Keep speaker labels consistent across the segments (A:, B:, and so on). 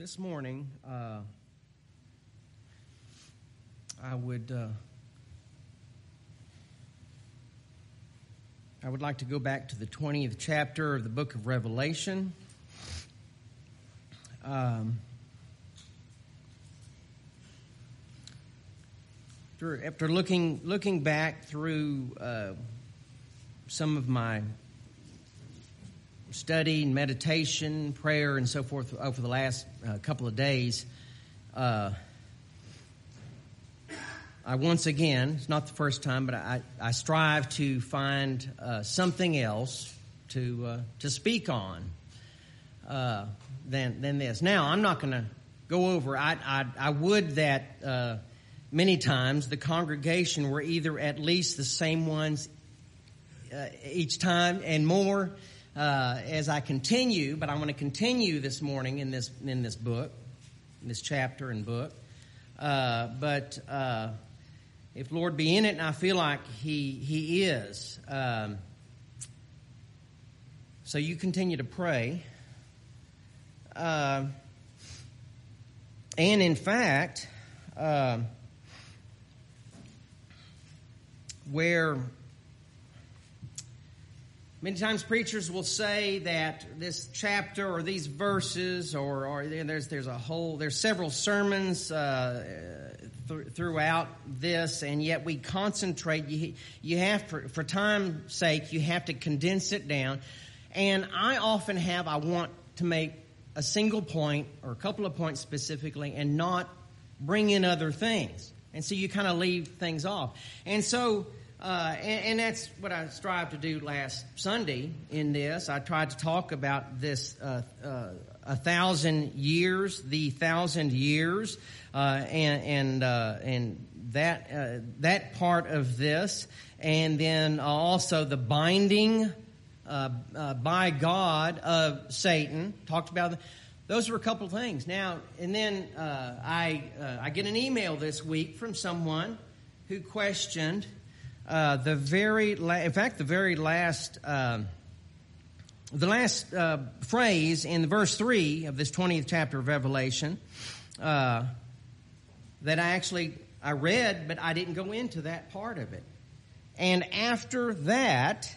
A: this morning, uh, I would uh, I would like to go back to the twentieth chapter of the book of Revelation. Um, after, looking looking back through uh, some of my study and meditation, prayer, and so forth over the last uh, couple of days, uh, I once again, it's not the first time, but I, I strive to find uh, something else to, uh, to speak on uh, than, than this. Now, I'm not going to go over, I, I, I would that uh, many times the congregation were either at least the same ones each time and more uh, as I continue, but I want to continue this morning in this in this book, in this chapter and book. Uh, but uh, if Lord be in it, and I feel like He He is, um, so you continue to pray. Uh, and in fact, uh, where Many times preachers will say that this chapter or these verses or, or there's, there's a whole, there's several sermons uh, th- throughout this and yet we concentrate, you, you have, for, for time's sake, you have to condense it down. And I often have, I want to make a single point or a couple of points specifically and not bring in other things. And so you kind of leave things off. And so uh, and, and, that's what I strived to do last Sunday in this. I tried to talk about this uh, uh, a thousand years, the thousand years, uh, and and uh, and that uh, that part of this, and then also the binding by God of Satan. Talked about. those were a couple of things. Now and then I I get an email this week from someone who questioned uh, the very, la- in fact, the very last, uh, the last uh, phrase in verse three of this twentieth chapter of Revelation uh, that I actually I read, but I didn't go into that part of it. And after that,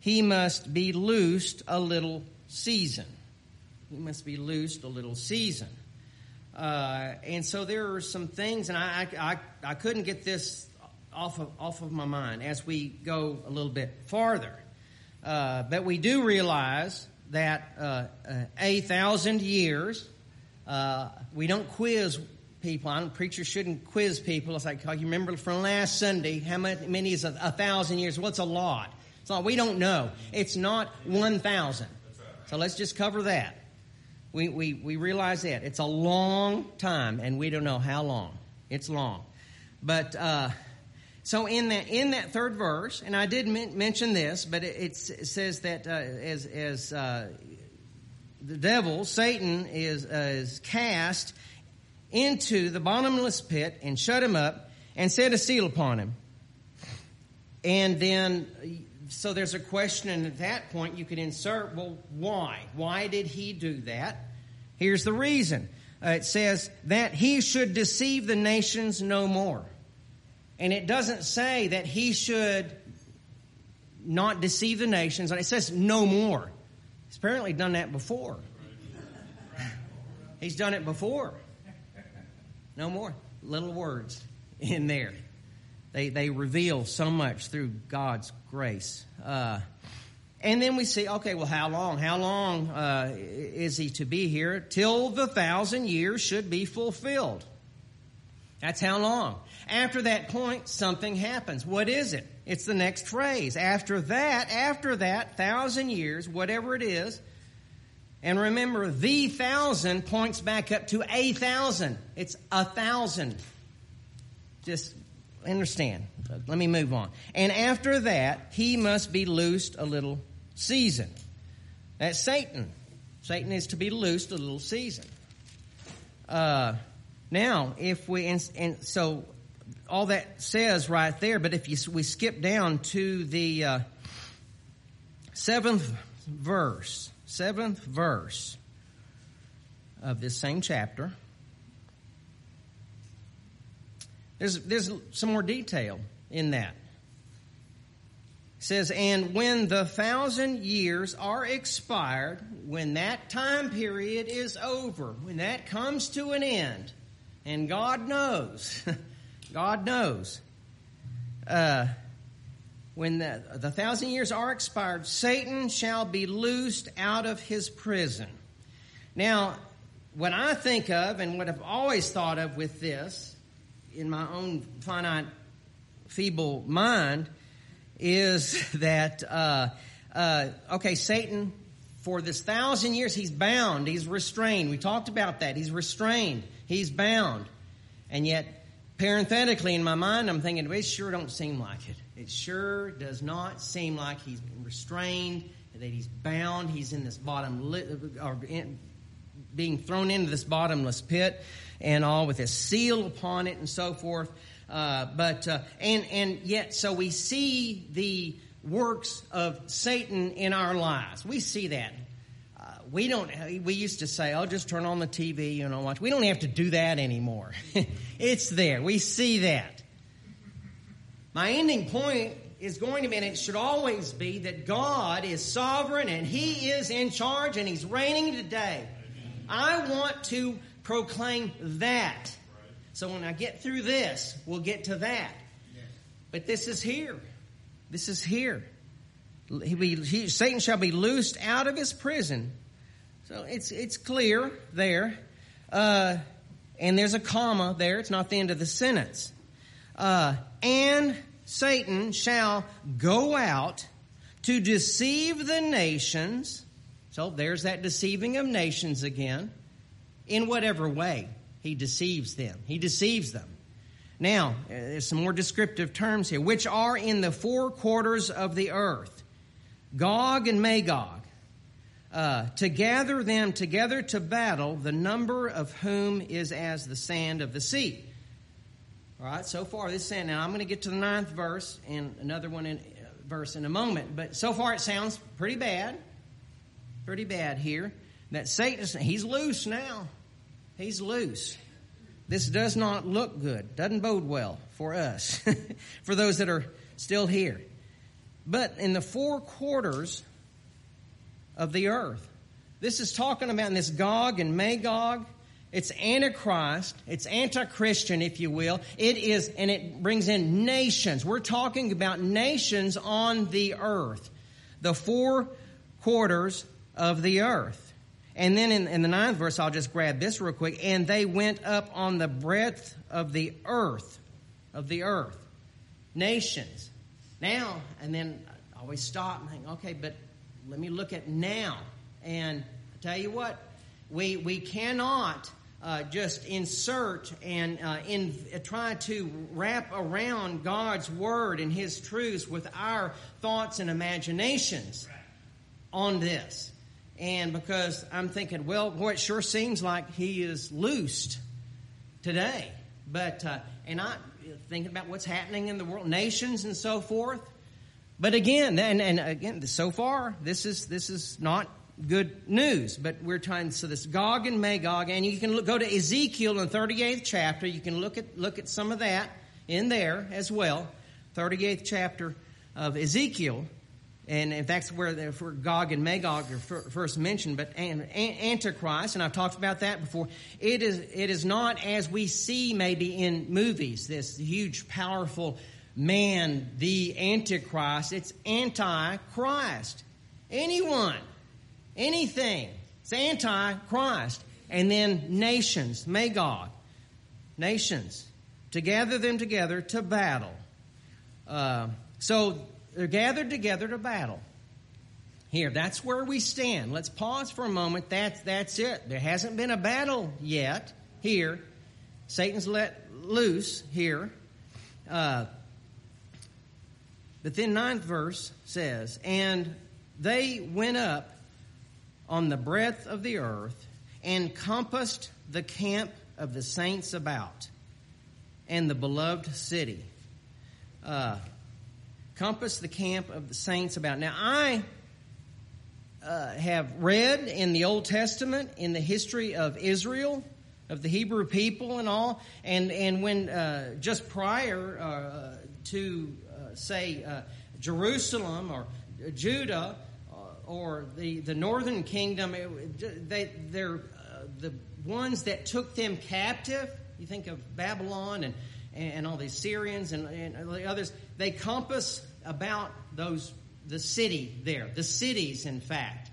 A: he must be loosed a little season. He must be loosed a little season. Uh, and so there are some things, and I, I, I couldn't get this off of, off of my mind as we go a little bit farther. Uh, but we do realize that uh, a thousand years, uh, we don't quiz people. I don't, preachers shouldn't quiz people. It's like, oh, you remember from last Sunday, how many is a, a thousand years? What's a lot? It's not, we don't know. It's not 1,000. So let's just cover that. We, we, we realize that. It's a long time, and we don't know how long. It's long. But, uh, so in that in that third verse, and I did men- mention this, but it, it says that uh, as as uh, the devil, Satan, is uh, is cast into the bottomless pit and shut him up and set a seal upon him. And then, so there's a question, and at that point you could insert, well, why? Why did he do that? Here's the reason. Uh, it says that he should deceive the nations no more. And it doesn't say that he should not deceive the nations. And it says no more. He's apparently done that before. He's done it before. No more. Little words in there. They, they reveal so much through God's grace. Uh, and then we see, okay, well, how long? How long uh, is he to be here? Till the thousand years should be fulfilled. That's how long. After that point, something happens. What is it? It's the next phrase. After that, after that, thousand years, whatever it is, and remember, the thousand points back up to a thousand. It's a thousand. Just understand. Let me move on. And after that, he must be loosed a little season. That's Satan. Satan is to be loosed a little season. Uh, now, if we, and, and, so all that says right there, but if you, we skip down to the uh, seventh verse, seventh verse, of this same chapter, there's, there's some more detail in that. It says, and when the thousand years are expired, when that time period is over, when that comes to an end, and God knows, God knows, uh, when the, the thousand years are expired, Satan shall be loosed out of his prison. Now, what I think of and what I've always thought of with this, in my own finite, feeble mind, is that, uh, uh, okay, Satan, for this thousand years, he's bound, he's restrained. We talked about that. He's restrained, he's bound. And yet, parenthetically, in my mind, I'm thinking, it sure don't seem like it. It sure does not seem like he's restrained, that he's bound, he's in this bottom, or in, being thrown into this bottomless pit and all with a seal upon it and so forth. Uh, but uh, and and yet, so we see the works of Satan in our lives. We see that. Uh, we don't. We used to say, "Oh, just turn on the TV, you know, watch." We don't have to do that anymore. it's there. We see that. My ending point is going to be, and it should always be, that God is sovereign and He is in charge and He's reigning today. I want to proclaim that. So when I get through this, we'll get to that. But this is here. This is here. He, he, Satan shall be loosed out of his prison. So it's it's clear there, uh, and there's a comma there. It's not the end of the sentence. Uh, and Satan shall go out to deceive the nations so there's that deceiving of nations again. In whatever way he deceives them, he deceives them. Now, uh, there's some more descriptive terms here, which are in the four quarters of the earth Gog and Magog, uh, to gather them together to battle, the number of whom is as the sand of the sea. All right, so far this sand. Now I'm going to get to the ninth verse and another one in uh, verse in a moment, but so far it sounds pretty bad pretty bad here. That Satan, he's loose now. He's loose. This does not look good. Doesn't bode well for us, for those that are still here. But in the four quarters of the earth, this is talking about this Gog and Magog. It's Antichrist. It's anti-Christian, if you will. It is, and it brings in nations. We're talking about nations on the earth. The four quarters of the earth. And then in, in, the ninth verse, I'll just grab this real quick. And they went up on the breadth of the earth, of the earth, nations. Now, and then I always stop and think, okay, but let me look at now. And I tell you what, we, we cannot uh, just insert and uh, in, uh, try to wrap around God's word and His truths with our thoughts and imaginations on this. And because I'm thinking, well, boy, it sure seems like he is loosed today. But, uh, and I thinking about what's happening in the world, nations and so forth. But again, and, and again, so far, this is, this is not good news. But we're trying, so this Gog and Magog, and you can look, go to Ezekiel in the 38th chapter. You can look at, look at some of that in there as well. 38th chapter of Ezekiel. And in fact, where, where Gog and Magog are first mentioned, but Antichrist, and I've talked about that before, it is, it is not as we see maybe in movies, this huge, powerful man, the Antichrist. It's anti-Christ. Anyone, anything, it's anti-Christ. And then nations, Magog, nations, to gather them together to battle. Uh, so they're gathered together to battle. Here, that's where we stand. Let's pause for a moment. That's, that's it. There hasn't been a battle yet here. Satan's let loose here. Uh, but then ninth verse says, And they went up on the breadth of the earth and compassed the camp of the saints about and the beloved city. Uh, compass the camp of the saints about. Now, I uh, have read in the Old Testament, in the history of Israel, of the Hebrew people and all, and, and when uh, just prior uh, to, uh, say, uh, Jerusalem or Judah uh, or the, the northern kingdom, it, they, they're the ones that took them captive. You think of Babylon and, and all these Syrians and, and the others, they compass about those the city there, the cities, in fact.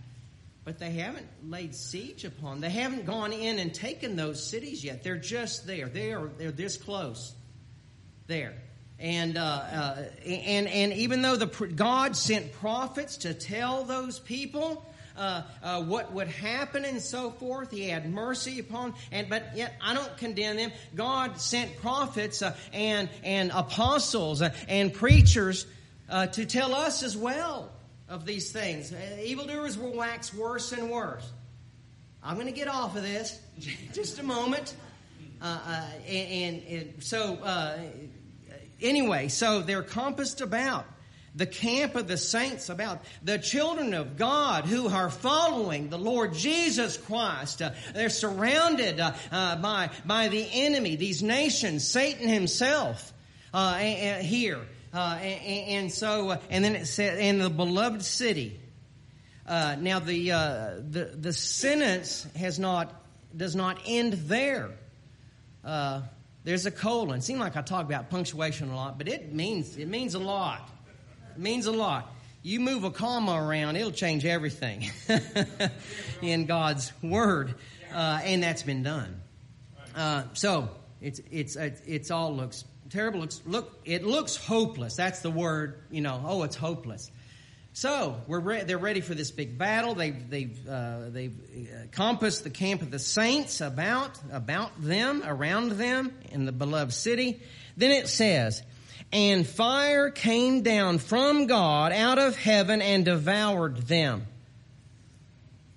A: But they haven't laid siege upon. They haven't gone in and taken those cities yet. They're just there. They are they're this close. There. And uh, uh, and and even though the God sent prophets to tell those people uh, uh, what would happen and so forth. He had mercy upon, and but yet I don't condemn them. God sent prophets uh, and and apostles uh, and preachers uh, to tell us as well of these things. Uh, evildoers will wax worse and worse. I'm going to get off of this just a moment. Uh, and, and, so, anyway, so they're compassed about the camp of the saints, about the children of God who are following the Lord Jesus Christ. Uh, they're surrounded uh, by, by the enemy, these nations, Satan himself here. Uh, and, and, so, uh, and then it said, in the beloved city. Uh, now the, uh, the the sentence has not does not end there. Uh, there's a colon. It seems like I talk about punctuation a lot, but it means it means a lot. Means a lot. You move a comma around, it'll change everything in God's word, uh, and that's been done. so it's it's it's all looks terrible. Looks, look, it looks hopeless. That's the word, you know, oh, it's hopeless. So we're re- they're ready for this big battle. They've they've uh, they've uh, compassed the camp of the saints about about them around them in the beloved city. Then it says, and fire came down from God out of heaven and devoured them.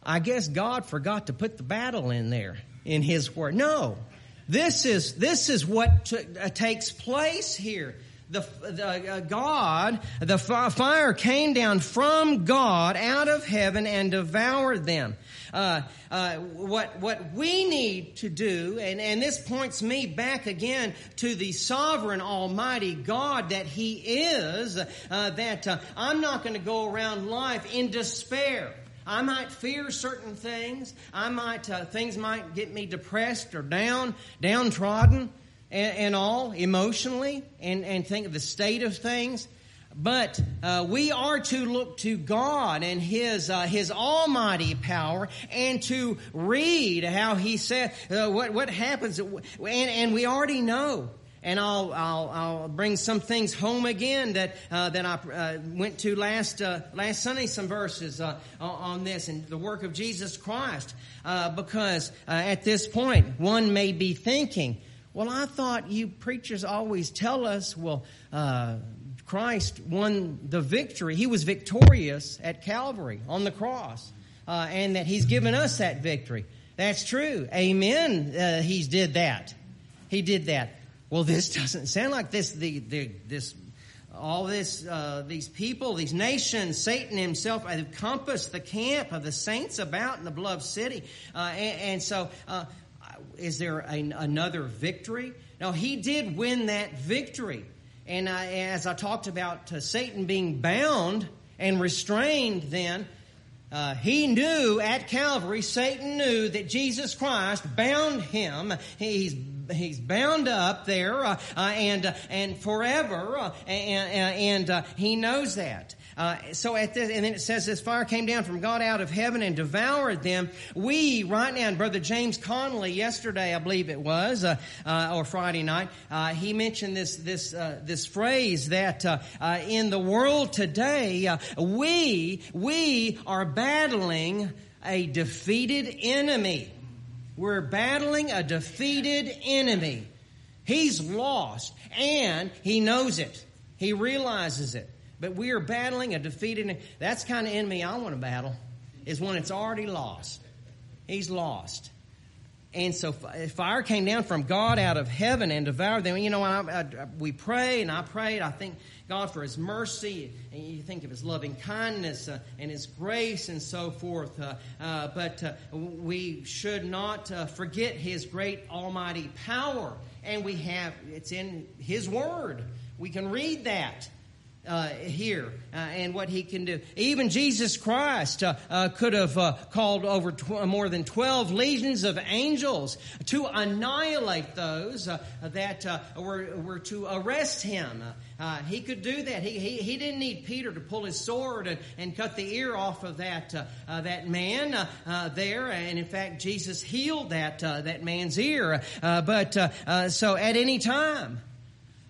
A: I guess God forgot to put the battle in there in His word. No, this is, this is what t- uh, takes place here. The, the uh, God, the f- fire came down from God out of heaven and devoured them. Uh, uh, what what we need to do, and, and this points me back again to the sovereign Almighty God that He is. Uh, that uh, I'm not going to go around life in despair. I might fear certain things. I might uh, things might get me depressed or down, downtrodden, and, and all emotionally, and and think of the state of things. But uh, we are to look to God and His uh, His almighty power, and to read how He said uh, what what happens, and, and we already know and I'll, I'll, I'll bring some things home again that, uh, that I uh, went to last, uh, last Sunday, some verses on this and the work of Jesus Christ. Uh, because at this point, one may be thinking, well, I thought you preachers always tell us, well, Christ won the victory. He was victorious at Calvary on the cross, and that He's given us that victory. That's true. Amen. He's did that. He did that. Well, this doesn't sound like this. The, the this all this uh, these people, these nations, Satan himself have compassed the camp of the saints about in the beloved city, uh, and, and, so. Uh, is there a, another victory? No, he did win that victory. And as I talked about uh, Satan being bound and restrained then, uh, he knew at Calvary, Satan knew that Jesus Christ bound him. He's he's bound up there uh, uh, and uh, and forever, uh, and, and uh, he knows that. Uh, so at this, and then it says this fire came down from God out of heaven and devoured them. We right now, and Brother James Conley yesterday, I believe it was, uh, uh, or Friday night, uh, he mentioned this this this phrase that in the world today we we are battling a defeated enemy. We're battling a defeated enemy. He's lost and he knows it. He realizes it. But we are battling a defeated That's kind of enemy I want to battle is when it's already lost. He's lost. and so fire came down from God out of heaven and devoured them. You know, I, I, we pray and I prayed. I thank God for His mercy, and you think of His loving kindness uh, and His grace and so forth. Uh, uh, but uh, we should not uh, forget His great almighty power. And we have, it's in His Word. We can read that uh, here uh, and what he can do. Even Jesus Christ uh, uh could have uh, called over tw- more than 12 legions of angels to annihilate those uh, that were, were to arrest him. he could do that. He, he, he didn't need Peter to pull his sword and, and cut the ear off of that, that man there. And in fact, Jesus healed that, that man's ear. but so at any time,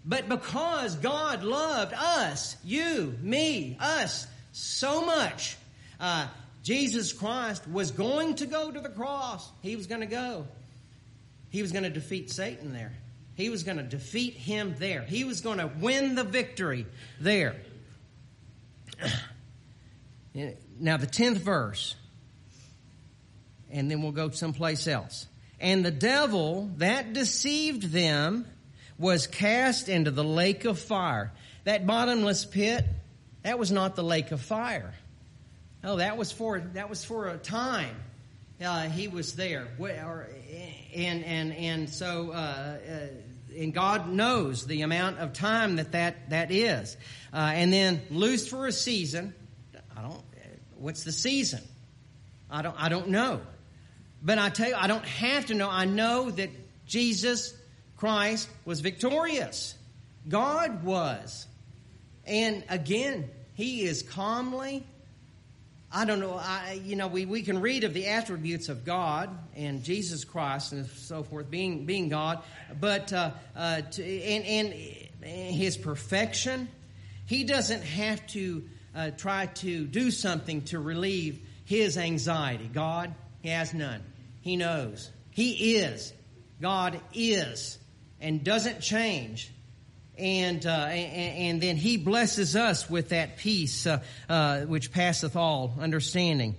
A: but because God loved us, you, me, us, so much, uh, Jesus Christ was going to go to the cross. He was going to go. He was going to defeat Satan there. He was going to defeat him there. He was going to win the victory there. Now, the 10th verse, and then we'll go someplace else. And the devil that deceived them was cast into the lake of fire. That bottomless pit, that was not the lake of fire. Oh, that was for that was for a time. Uh, he was there, and and and so uh, uh, and God knows the amount of time that that that is. Uh, and then loose for a season. I don't. What's the season? I don't. I don't know. But I tell you, I don't have to know. I know that Jesus Christ was victorious. God was. And again, he is calmly I don't know. I, you know, we, we can read of the attributes of God and Jesus Christ and so forth, being being God, but uh, uh, to, and, and His perfection. He doesn't have to uh, try to do something to relieve His anxiety. God, has none. He knows. He is. God is and doesn't change. And, uh, and, and then he blesses us with that peace uh, uh, which passeth all understanding.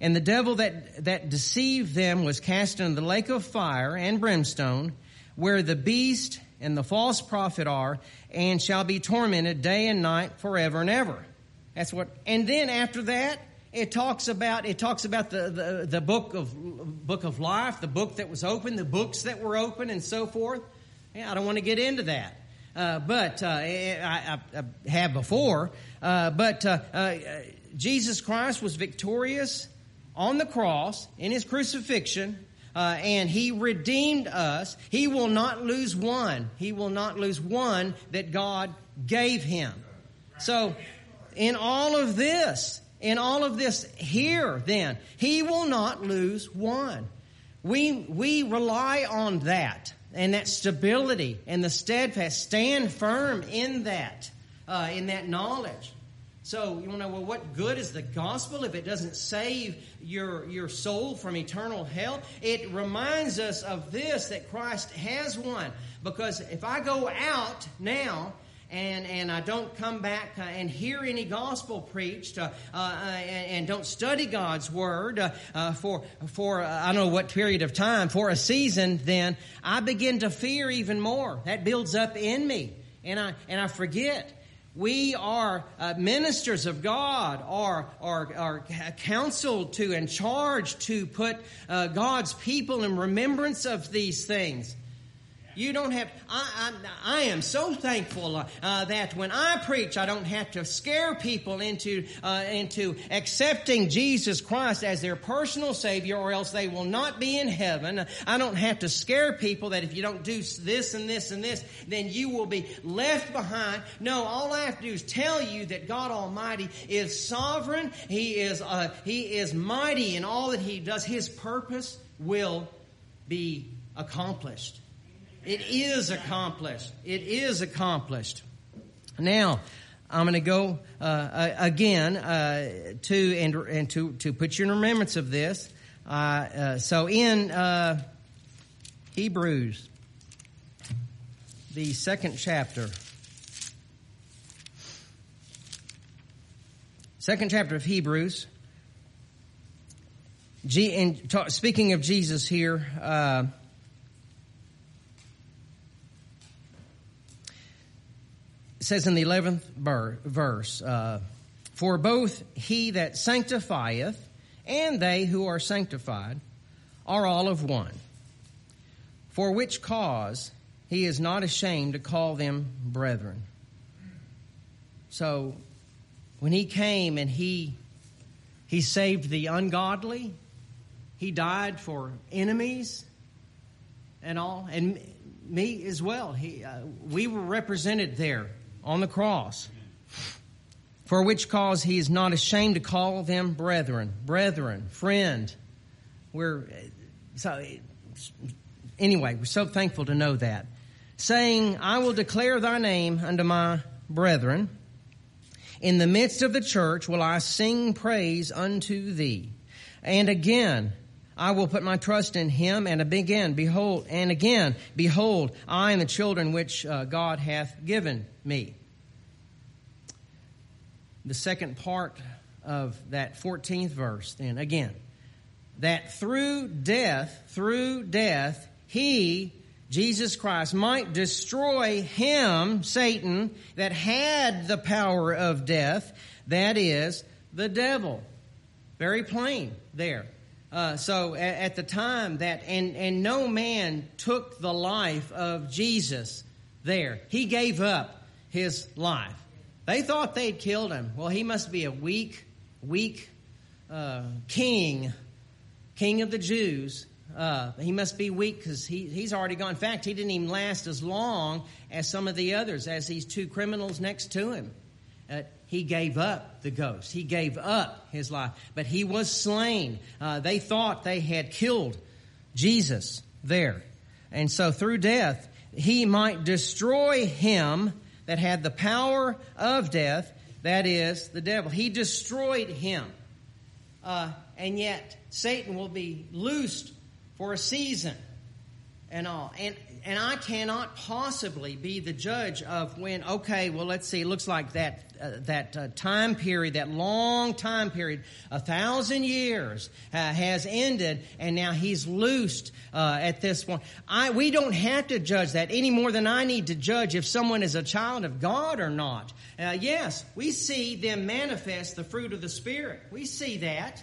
A: And the devil that, that deceived them was cast into the lake of fire and brimstone, where the beast and the false prophet are, and shall be tormented day and night forever and ever. That's what. And then after that, it talks about it talks about the, the, the book of book of life, the book that was open, the books that were open, and so forth. Yeah, I don't want to get into that. Uh, but uh, I, I, I, have before. Uh, but uh, uh, Jesus Christ was victorious on the cross in his crucifixion, uh, and he redeemed us. He will not lose one. He will not lose one that God gave him. So, in all of this, in all of this here, then, he will not lose one. We, we rely on that and that stability and the steadfast. Stand firm in that, uh, in that knowledge. So you want to know, well, what good is the gospel if it doesn't save your, your soul from eternal hell? It reminds us of this, that Christ has won. Because if I go out now and, and I don't come back uh, and hear any gospel preached uh, uh, and, and, don't study God's word uh, uh, for, for uh, I don't know what period of time, for a season, then I begin to fear even more. That builds up in me. And I, and I forget. We are ministers of God, are, are, are counseled to and charged to put God's people in remembrance of these things. You don't have, I, I, I am so thankful uh, that when I preach, I don't have to scare people into, uh, into accepting Jesus Christ as their personal Savior or else they will not be in heaven. I don't have to scare people that if you don't do this and this and this, then you will be left behind. No, all I have to do is tell you that God Almighty is sovereign. He is, uh, He is mighty in all that He does. His purpose will be accomplished. It is accomplished. It is accomplished. Now, I'm going to go uh, again uh, to and, and to to put you in remembrance of this. Uh, uh so in uh, Hebrews, the second chapter, second chapter of Hebrews, G, and speaking of Jesus here, uh, it says in the 11th verse, uh, For both he that sanctifieth and they who are sanctified are all of one. For which cause he is not ashamed to call them brethren. So when he came and he he saved the ungodly, he died for enemies and all, and me as well. He, uh, we were represented there on the cross. For which cause he is not ashamed to call them brethren, brethren, friend. We're so anyway. We're so thankful to know that, saying, "I will declare thy name unto my brethren." In the midst of the church will I sing praise unto thee. And again, I will put my trust in him. And again, behold, and again, behold, I and the children which uh, God hath given me. The second part of that 14th verse, then again, that through death, through death, he Jesus Christ might destroy him, Satan, that had the power of death, that is, the devil. Very plain there. Uh, so at, at, the time that, and, and no man took the life of Jesus there. He gave up his life. They thought they'd killed him. Well, he must be a weak, weak uh, king, king of the Jews, uh, he must be weak because he, he's already gone. In fact, he didn't even last as long as some of the others, as these two criminals next to him. He gave up the ghost. He gave up his life. But he was slain. Uh, they thought they had killed Jesus there. And so through death, he might destroy him that had the power of death, that is, the devil. He destroyed him. Uh, and yet, Satan will be loosed for a season and all. And and I cannot possibly be the judge of when. Okay, well, let's see. It looks like that uh, that uh, time period, that long time period, a thousand years uh, has ended, and now he's loosed uh, at this point. I we don't have to judge that any more than I need to judge if someone is a child of God or not. Uh, yes, we see them manifest the fruit of the Spirit. We see that.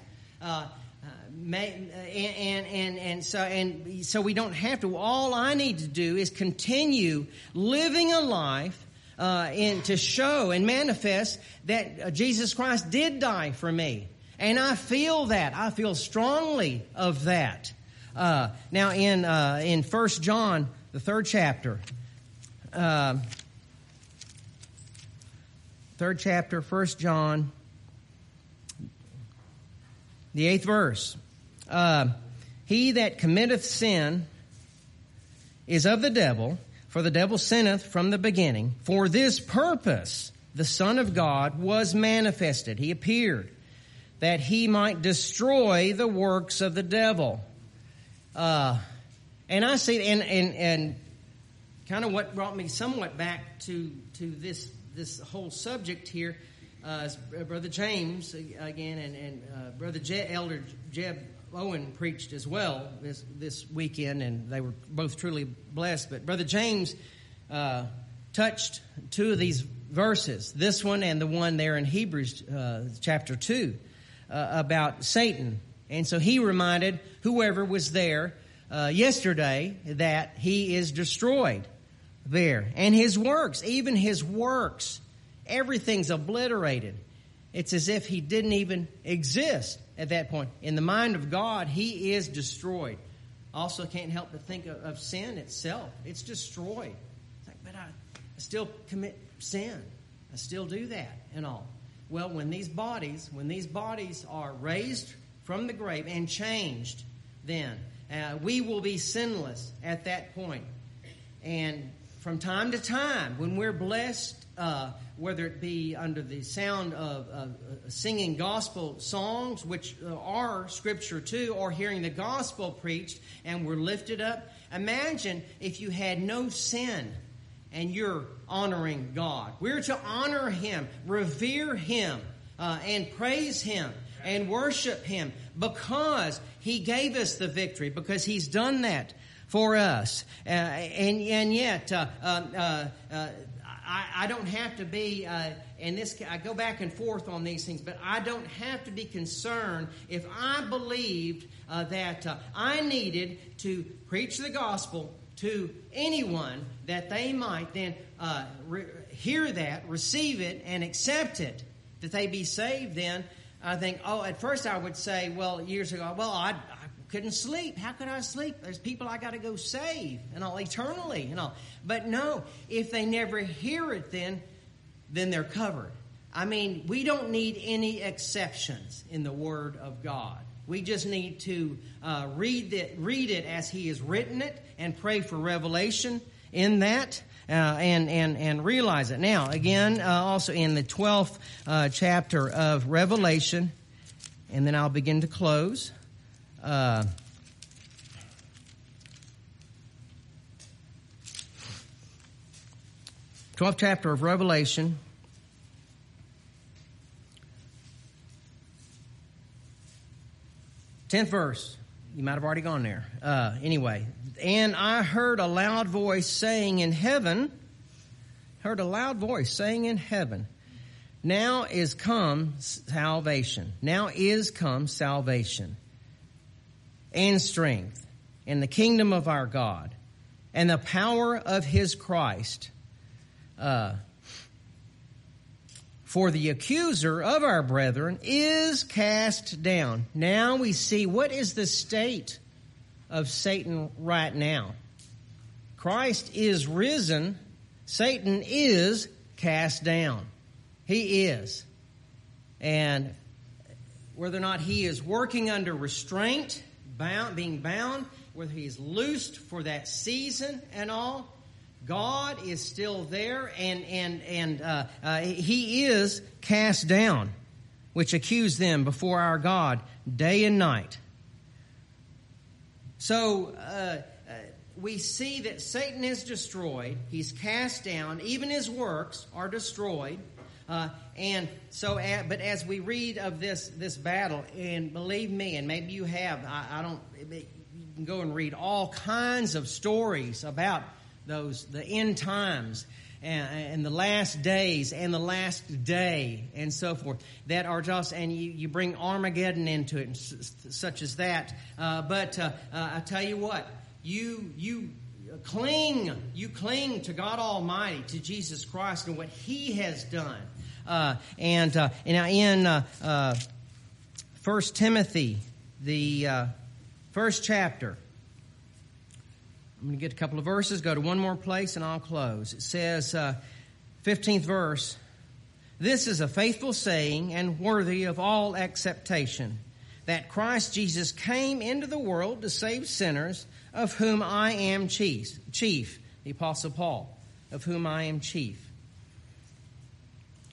A: And, and, and, so, and so we don't have to. All I need to do is continue living a life uh, and to show and manifest that uh, Jesus Christ did die for me. And I feel that. I feel strongly of that. Uh, now, in, uh, in 1 John, the third chapter, uh, third chapter, 1 John, the eighth verse. Uh, he that committeth sin is of the devil, for the devil sinneth from the beginning. For this purpose the Son of God was manifested. He appeared that he might destroy the works of the devil. Uh, and I see, and, and, and kind of what brought me somewhat back to, to this, this whole subject here, uh, Brother James again, and, and uh, Brother Je- Elder Jeb Owen preached as well this this weekend, and they were both truly blessed. But Brother James uh, touched two of these verses, this one and the one there in Hebrews uh, chapter two, uh, about Satan, and so he reminded whoever was there uh, yesterday that he is destroyed there, and his works, even his works, everything's obliterated. It's as if he didn't even exist at that point. In the mind of God, he is destroyed. Also, can't help but think of, of sin itself. It's destroyed. It's like, but I, I still commit sin. I still do that and all. Well, when these bodies, when these bodies are raised from the grave and changed, then uh, we will be sinless at that point. And from time to time, when we're blessed uh, whether it be under the sound of uh, singing gospel songs, which are scripture too, or hearing the gospel preached and we're lifted up. Imagine if you had no sin and you're honoring God. We're to honor Him, revere Him, uh, and praise Him. and worship Him because He gave us the victory, because He's done that for us. Uh, and, and yet, uh, uh, uh I, I, don't have to be, uh, and this, I go back and forth on these things, but I don't have to be concerned if I believed uh, that I needed to preach the gospel to anyone that they might then re- hear that, receive it, and accept it, that they be saved then. I think, oh, at first I would say, well, years ago, well, I couldn't sleep. How could I sleep? There's people I got to go save and all eternally and all. But no, if they never hear it, then then they're covered. I mean, we don't need any exceptions in the Word of God. We just need to uh, read it, read it as He has written it, and pray for revelation in that uh, and, and, and realize it. Now, again, uh, also in the 12th uh, chapter of Revelation, and then I'll begin to close. Uh, Twelfth chapter of Revelation. Tenth verse. You might have already gone there. Uh, anyway, and I heard a loud voice saying in heaven, heard a loud voice saying in heaven, now is come salvation. Now is come salvation and strength and the kingdom of our God and the power of his Christ. Uh, for the accuser of our brethren is cast down. Now we see what is the state of Satan right now. Christ is risen. Satan is cast down. He is. And whether or not he is working under restraint, bound, being bound, whether he's loosed for that season and all, God is still there and, and, and uh, uh, he is cast down, which accuse them before our God day and night. So uh, uh, we see that Satan is destroyed. He's cast down. Even his works are destroyed. And so, but as we read of this this battle, and believe me, and maybe you have, I, I don't. You can go and read all kinds of stories about those the end times and, and, the last days and the last day and so forth that are just and you, you bring armageddon into it such as that uh, but uh, uh, i tell you what you you cling you cling to god almighty to jesus christ and what he has done uh, and, uh, and now in uh, First Timothy, the first chapter, I'm going to get a couple of verses, go to one more place, and I'll close. It says, uh, 15th verse, This is a faithful saying and worthy of all acceptation, that Christ Jesus came into the world to save sinners, of whom I am chief. Chief, the Apostle Paul, of whom I am chief.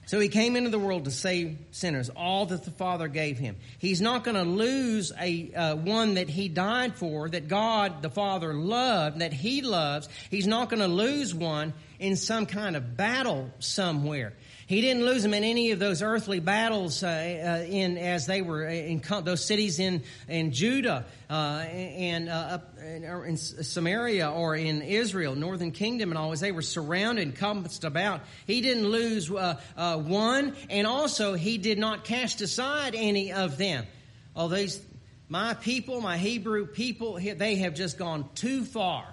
A: So he came into the world to save sinners, all that the Father gave him. He's not going to lose a uh, one that he died for, that God the Father loved, that he loves. He's not going to lose one in some kind of battle somewhere. He didn't lose them in any of those earthly battles uh, uh, in as they were in those cities in in Judah uh, and uh, up in, in, Samaria or in Israel, Northern Kingdom, and all. As they were surrounded, compassed about, he didn't lose uh, uh, one, and also he did not cast aside any of them. Oh, these my people, my Hebrew people, they have just gone too far.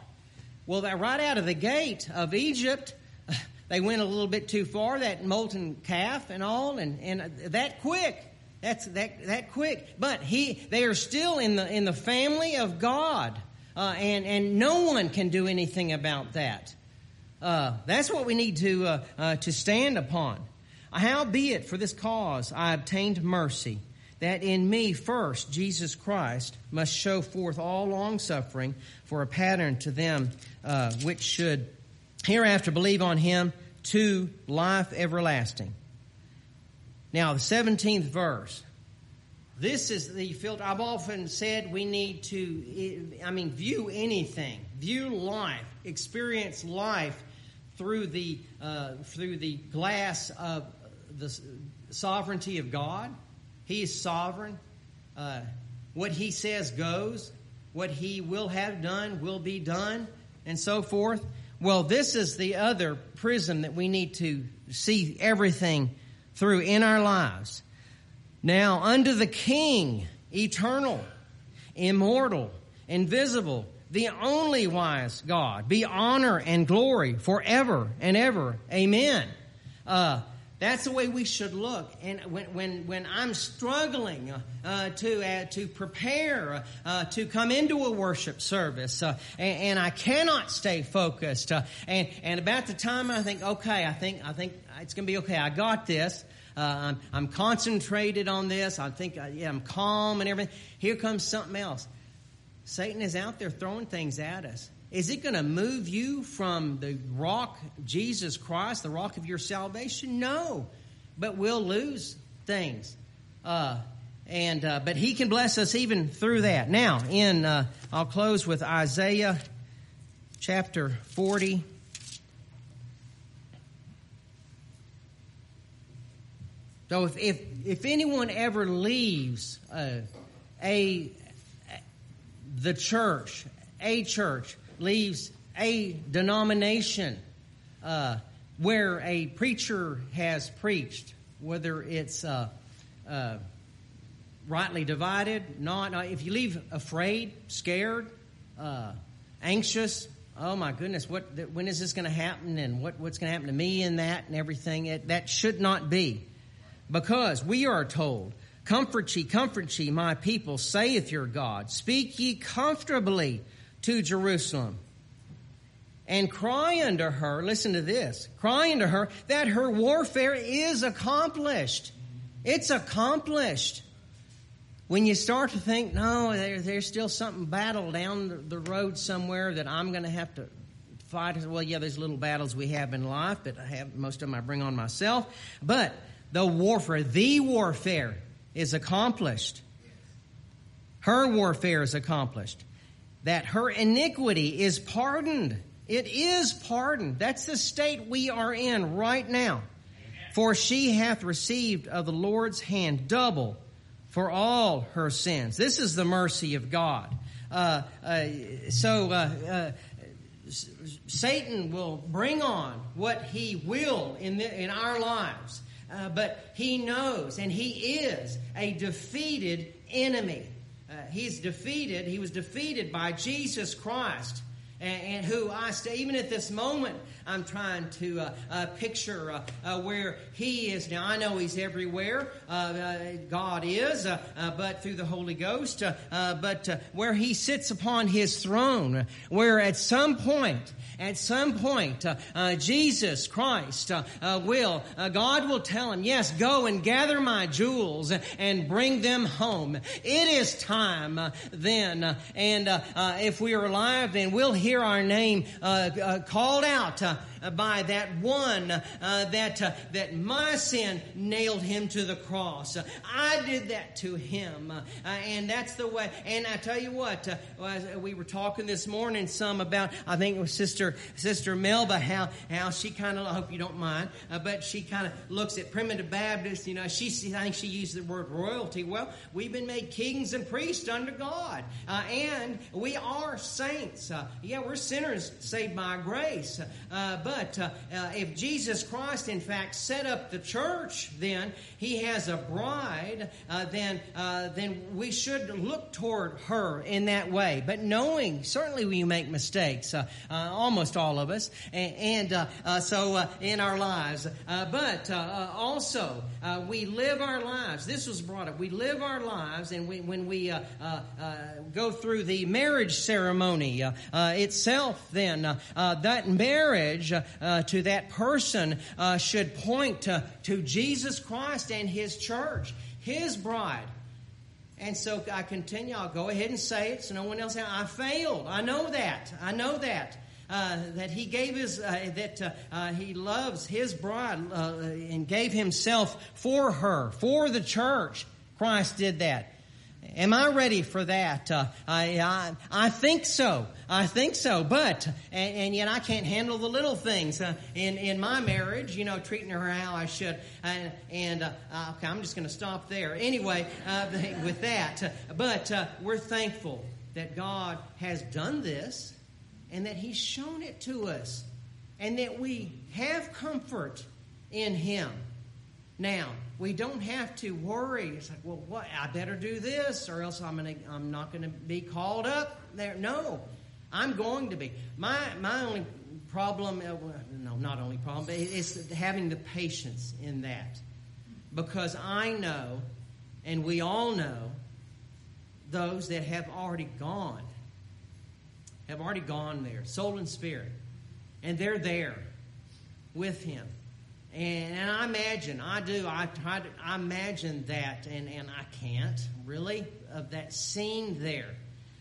A: Well, they're right out of the gate of Egypt they went a little bit too far, that molten calf and all, and, and that quick. That's that that quick. But he they are still in the in the family of God. Uh, and and no one can do anything about that. Uh, that's what we need to uh, uh to stand upon. Howbeit, for this cause I obtained mercy, that in me first Jesus Christ must show forth all long suffering for a pattern to them uh, which should hereafter believe on him to life everlasting. Now, the 17th verse. This is the filter. I've often said we need to, I mean, view anything, view life, experience life through the, uh, through the glass of the sovereignty of God He is sovereign. Uh, what He says goes. What He will have done will be done, and so forth. Well, this is the other prism that we need to see everything through in our lives. Now, under the King, eternal, immortal, invisible, the only wise God, be honor and glory forever and ever. Amen. Uh, that's the way we should look. And when, when, when I'm struggling uh, to, uh, to prepare uh, to come into a worship service uh, and, and, I cannot stay focused, uh, and, and about the time I think, okay, I think, I think it's going to be okay, I got this. Uh, I'm, I'm concentrated on this. I think yeah, I'm calm and everything. Here comes something else. Satan is out there throwing things at us. Is it going to move you from the rock, Jesus Christ, the rock of your salvation? No. But we'll lose things. Uh, and uh, but he can bless us even through that. Now, in uh, I'll close with Isaiah chapter forty. So if if, if anyone ever leaves uh, a the church, a church, leaves a denomination uh, where a preacher has preached, whether it's uh, uh, rightly divided, not. if you leave afraid, scared, uh, anxious, oh my goodness, what? When is this going to happen? And what, what's going to happen to me and that and everything? It, that should not be, because we are told. Comfort ye, comfort ye, my people, saith your God. Speak ye comfortably to Jerusalem and cry unto her, listen to this, cry unto her that her warfare is accomplished. It's accomplished. When you start to think, no, there, there's still something battle down the, road somewhere that I'm going to have to fight. Well, yeah, there's little battles we have in life, but I have most of them I bring on myself. But the warfare, the warfare, is accomplished. Her warfare is accomplished that her iniquity is pardoned. It is pardoned. That's the state we are in right now. Amen. For she hath received of the Lord's hand double for all her sins. This is the mercy of God. Uh, uh, so uh, uh Satan will bring on what he will in the, in our lives, uh, but he knows and he is a defeated enemy. Uh, he's defeated. He was defeated by Jesus Christ. And, and who I stay, even at this moment, I'm trying to uh, uh, picture uh, uh where He is now. I know He's everywhere. Uh, uh God is, uh, uh, but through the Holy Ghost. but where He sits upon His throne, where at some point at some point, Jesus Christ will, God will tell him, yes, go and gather my jewels and bring them home. It is time then. and if we are alive, then we'll hear our name uh, uh, called out uh, by that one uh, that uh, that my sin nailed him to the cross. I did that to him, uh, and that's the way. And I tell you what, we were talking this morning some about. I think it was Sister Sister Melba how how she kind of. I hope you don't mind, but she kind of looks at primitive Baptists. You know, she I think she used the word royalty. Well, we've been made kings and priests under God, and we are saints. yeah, we're sinners saved by grace, but but uh, uh, if Jesus Christ, in fact, set up the church, then he has a bride, uh, then, uh, then we should look toward her in that way. But knowing, certainly we make mistakes, uh, uh almost all of us, and, and uh, uh, so in our lives. but also, we live our lives. This was brought up. We live our lives, and we, when we go through the marriage ceremony itself, then that marriage uh, to that person uh, should point to, to Jesus Christ and His church, His bride. And so I continue. I'll go ahead and say it so no one else. I failed. I know that. I know that. Uh, that he gave his uh, that uh, uh he loves his bride uh, and gave himself for her for the church christ did that Am I ready for that? Uh, I, I, I think so. I think so. But, and, and yet I can't handle the little things uh, in, in my marriage, you know, treating her how I should. And, and uh, okay, I'm just going to stop there. Anyway, uh, with that. But uh, we're thankful that God has done this and that He's shown it to us and that we have comfort in Him. Now, we don't have to worry. It's like, well, what? I better do this, or else I'm gonna, I'm not going to be called up there. No, I'm going to be. My my only problem, uh, no, not only problem, but it's having the patience in that, because I know, and we all know, those that have already gone, have already gone there, soul and spirit, and they're there with Him and, and I imagine, I do, I to, I imagine that, and, and I can't really, of that scene there,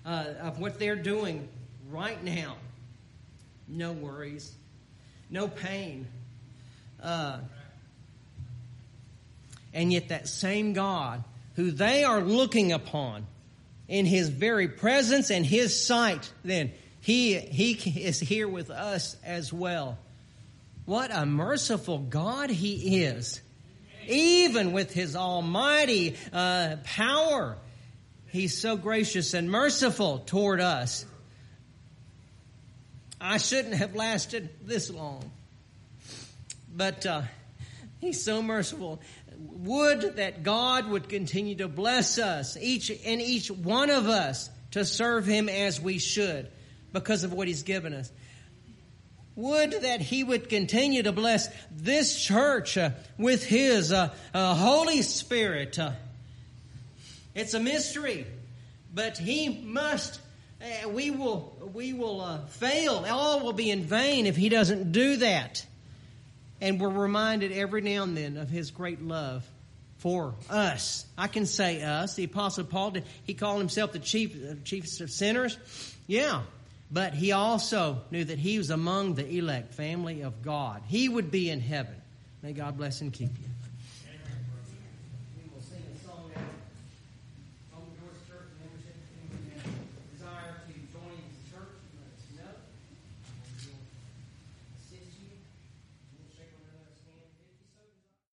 A: uh, of what they're doing right now. No worries, no pain. Uh, and yet, that same God who they are looking upon in his very presence and his sight, then he, he is here with us as well. What a merciful God He is. Even with His almighty uh, power, He's so gracious and merciful toward us. I shouldn't have lasted this long. But uh, He's so merciful. Would that God would continue to bless us, each and each one of us, to serve Him as we should because of what He's given us. Would that He would continue to bless this church uh, with His uh, uh, Holy Spirit. Uh, it's a mystery, but He must. Uh, we will. We will uh, fail. All will be in vain if He doesn't do that. And we're reminded every now and then of His great love for us. I can say us. The Apostle Paul did. He called himself the chief, chief of sinners. Yeah, but he also knew that he was among the elect family of God. He would be in heaven. May God bless and keep you.